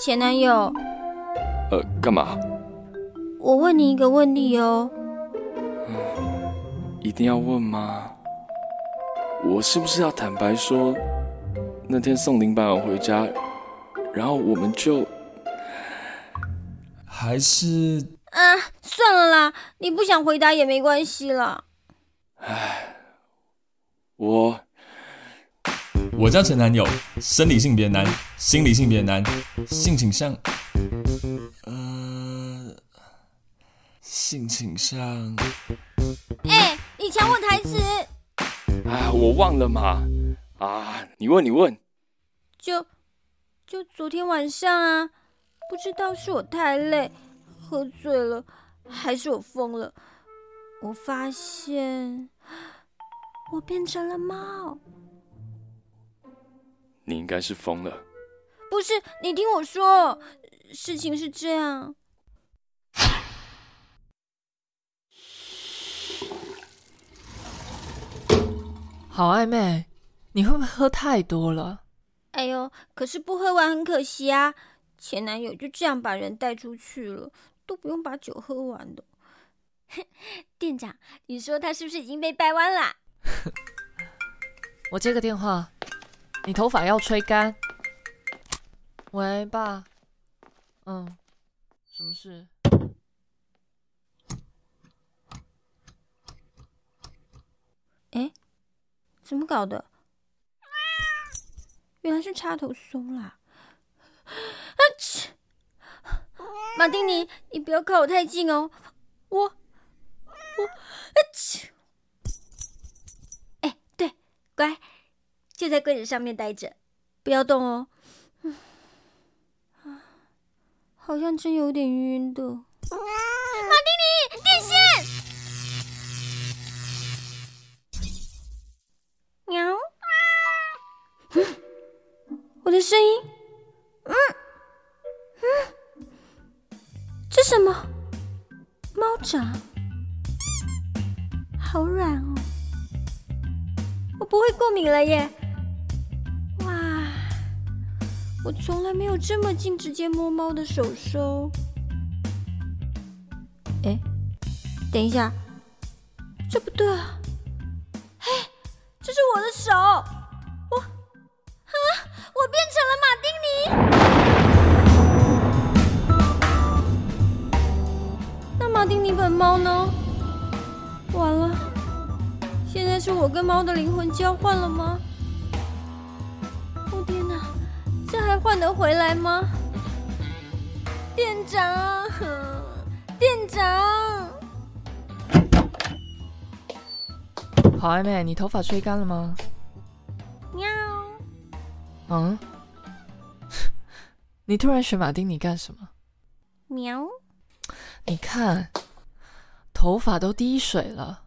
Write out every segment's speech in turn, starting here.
前男友。呃，干嘛？我问你一个问题哦。嗯，一定要问吗？我是不是要坦白说，那天送林百万回家，然后我们就……还是……啊，算了啦，你不想回答也没关系啦。唉，我……我叫前男友，生理性别男，心理性别男，性倾向……呃，性倾向……哎、欸，你抢我台词！啊，我忘了嘛！啊，你问，你问。就就昨天晚上啊，不知道是我太累，喝醉了，还是我疯了，我发现我变成了猫。你应该是疯了。不是，你听我说，事情是这样。好暧昧，你会不会喝太多了？哎呦，可是不喝完很可惜啊！前男友就这样把人带出去了，都不用把酒喝完的。店长，你说他是不是已经被掰弯了？我接个电话，你头发要吹干。喂，爸。嗯，什么事？哎。怎么搞的？原来是插头松了。啊切！马丁尼，你不要靠我太近哦。我我啊切！哎，对，乖，在柜子上面待着，不要动哦。好像真有点晕的。马丁尼，电线！喵！我的声音，嗯嗯，这什么？猫爪，好软哦！我不会过敏了耶！我从来没有这么近直接摸猫的手手。哎，等一下，这不对啊！这是我的手，我啊，我变成了马丁尼。那马丁尼本猫呢？完了，现在是我跟猫的灵魂交换了吗？这还换得回来吗？店长，店长。好暧昧，你头发吹干了吗？喵。嗯？你突然选马丁尼干什么？喵。你看，头发都滴水了。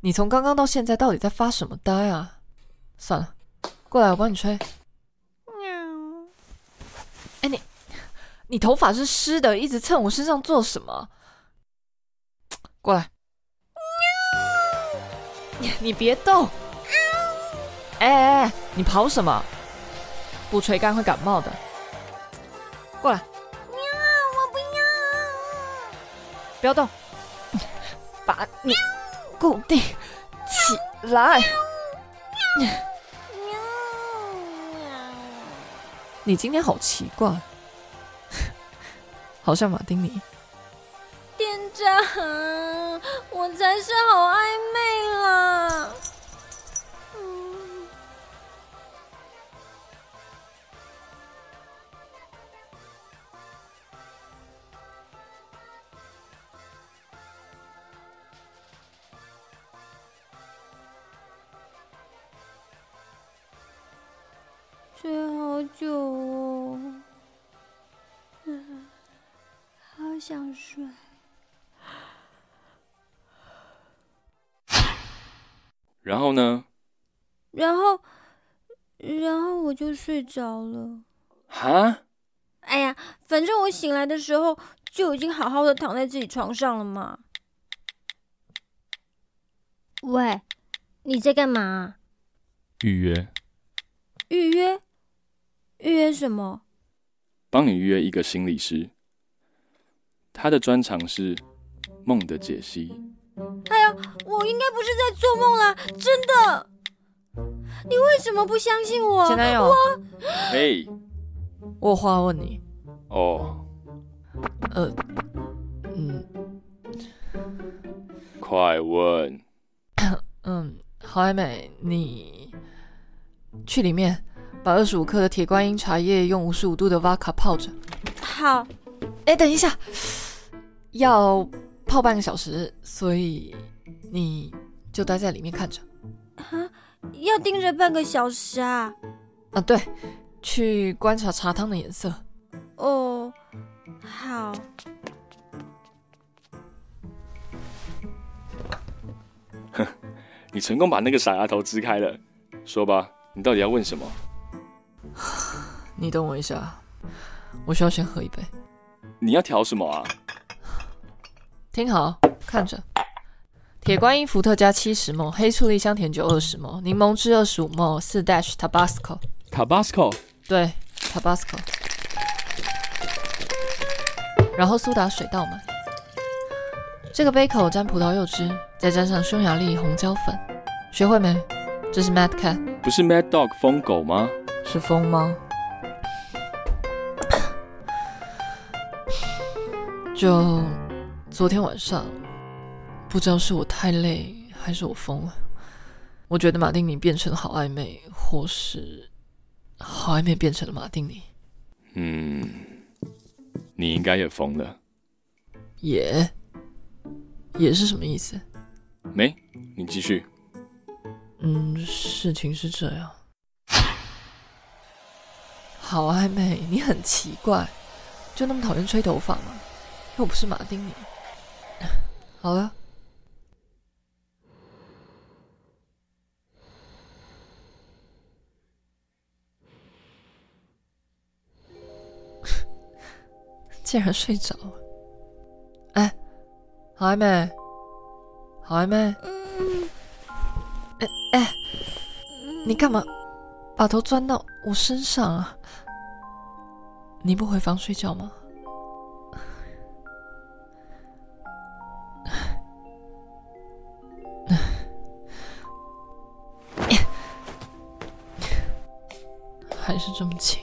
你从刚刚到现在到底在发什么呆啊？算了，过来，我帮你吹。喵。哎，你，你头发是湿的，一直蹭我身上做什么？过来。你别动！哎哎哎，你跑什么？不吹干会感冒的。过来。喵，我不要。不要动，把你固定起来。你今天好奇怪，好像马丁尼。店长，我才是好暧昧啦。嗯。睡好久哦，嗯，好想睡。然后呢？然后，然后我就睡着了。哈？哎呀，反正我醒来的时候就已经好好的躺在自己床上了嘛。喂，你在干嘛？预约。预约？预约什么？帮你预约一个心理师，他的专长是梦的解析。哎呀，我应该不是在做梦啦，真的。你为什么不相信我？前男友，我，嘿，我有话问你。哦，呃，嗯，快问。嗯，郝艾美，你去里面把二十五克的铁观音茶叶用五十五度的瓦卡泡着。好。哎，等一下，要泡半个小时，所以你就待在里面看着。啊，要盯着半个小时啊？啊，对，去观察茶汤的颜色。哦，好。哼，你成功把那个傻丫头支开了。说吧，你到底要问什么？你等我一下，我需要先喝一杯。你要调什么啊？听好，看着。铁观音伏特加七十 ml，黑醋栗香甜酒二十 ml，柠檬汁二十五 ml，四 dash Tabasco。Tabasco。对，Tabasco。然后苏打水倒满。这个杯口沾葡萄柚汁，再沾上匈牙利红椒粉。学会没？这是 Mad Cat。不是 Mad Dog 疯狗吗？是疯猫。就昨天晚上。不知道是我太累，还是我疯了。我觉得马丁尼变成了好暧昧，或是好暧昧变成了马丁尼。嗯，你应该也疯了。也也是什么意思？没，你继续。嗯，事情是这样。好暧昧，你很奇怪，就那么讨厌吹头发吗？又不是马丁尼。好了。竟然睡着了！哎，好暧昧，好暧昧，哎哎，你干嘛把头钻到我身上啊？你不回房睡觉吗？还是这么轻。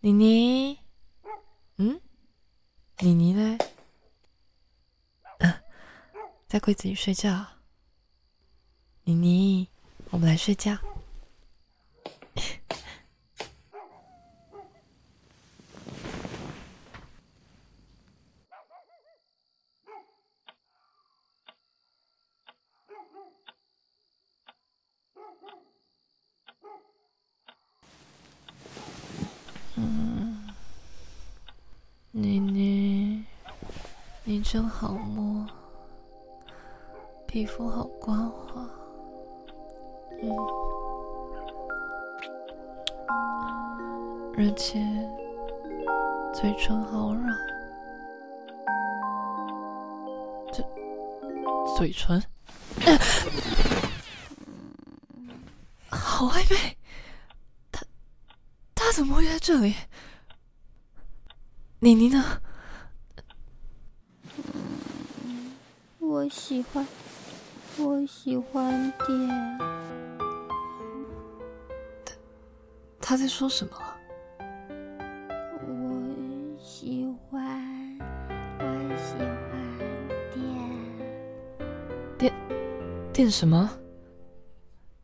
妮妮，嗯，妮妮呢？嗯，在柜子里睡觉。妮妮，我们来睡觉。妮妮，你真好摸，皮肤好光滑，嗯，而且嘴唇好软，这嘴唇，好暧昧，他他怎么会在这里？妮妮呢？嗯，我喜欢，我喜欢点。他他在说什么？我喜欢，我喜欢点。店店什么？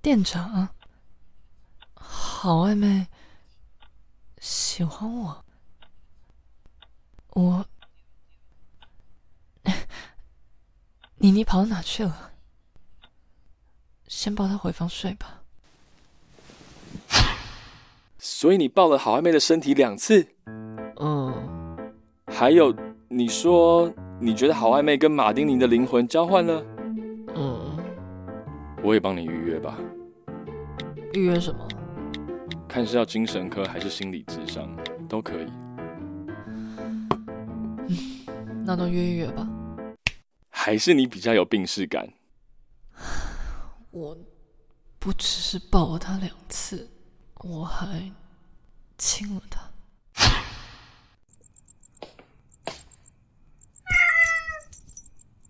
店长？好暧昧喜欢我。我，妮妮跑到哪去了？先抱她回房睡吧。所以你抱了好暧昧的身体两次？嗯。还有，你说你觉得好暧昧跟马丁尼的灵魂交换了？嗯。我也帮你预约吧。预约什么？看是要精神科还是心理智商，都可以。那都约一约吧。还是你比较有病识感？我不只是抱了他两次，我还亲了他。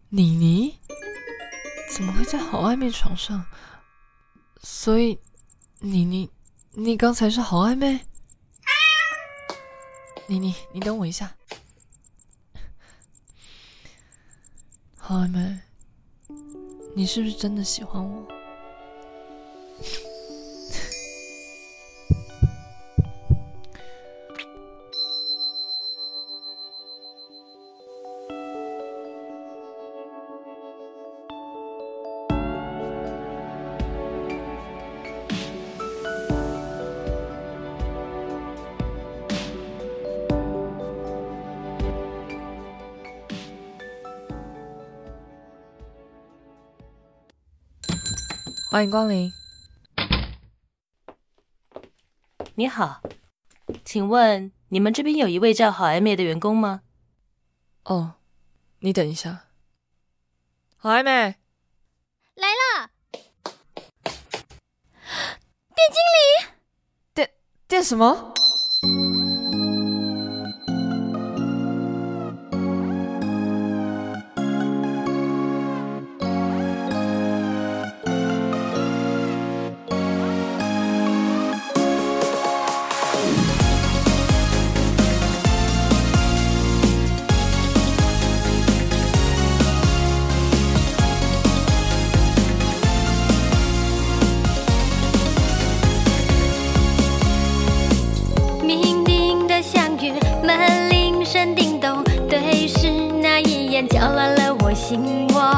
妮妮怎么会在好暧昧床上？所以，妮妮，你刚才是好暧昧？妮妮，你等我一下。好暧昧，你是不是真的喜欢我？欢迎光临。你好，请问你们这边有一位叫郝暧昧的员工吗？哦，你等一下。郝暧昧，来了。店经理。店店什么？信我。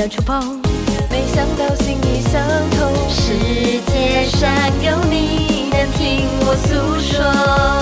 的触碰，没想到心意相通。世界上有你能听我诉说。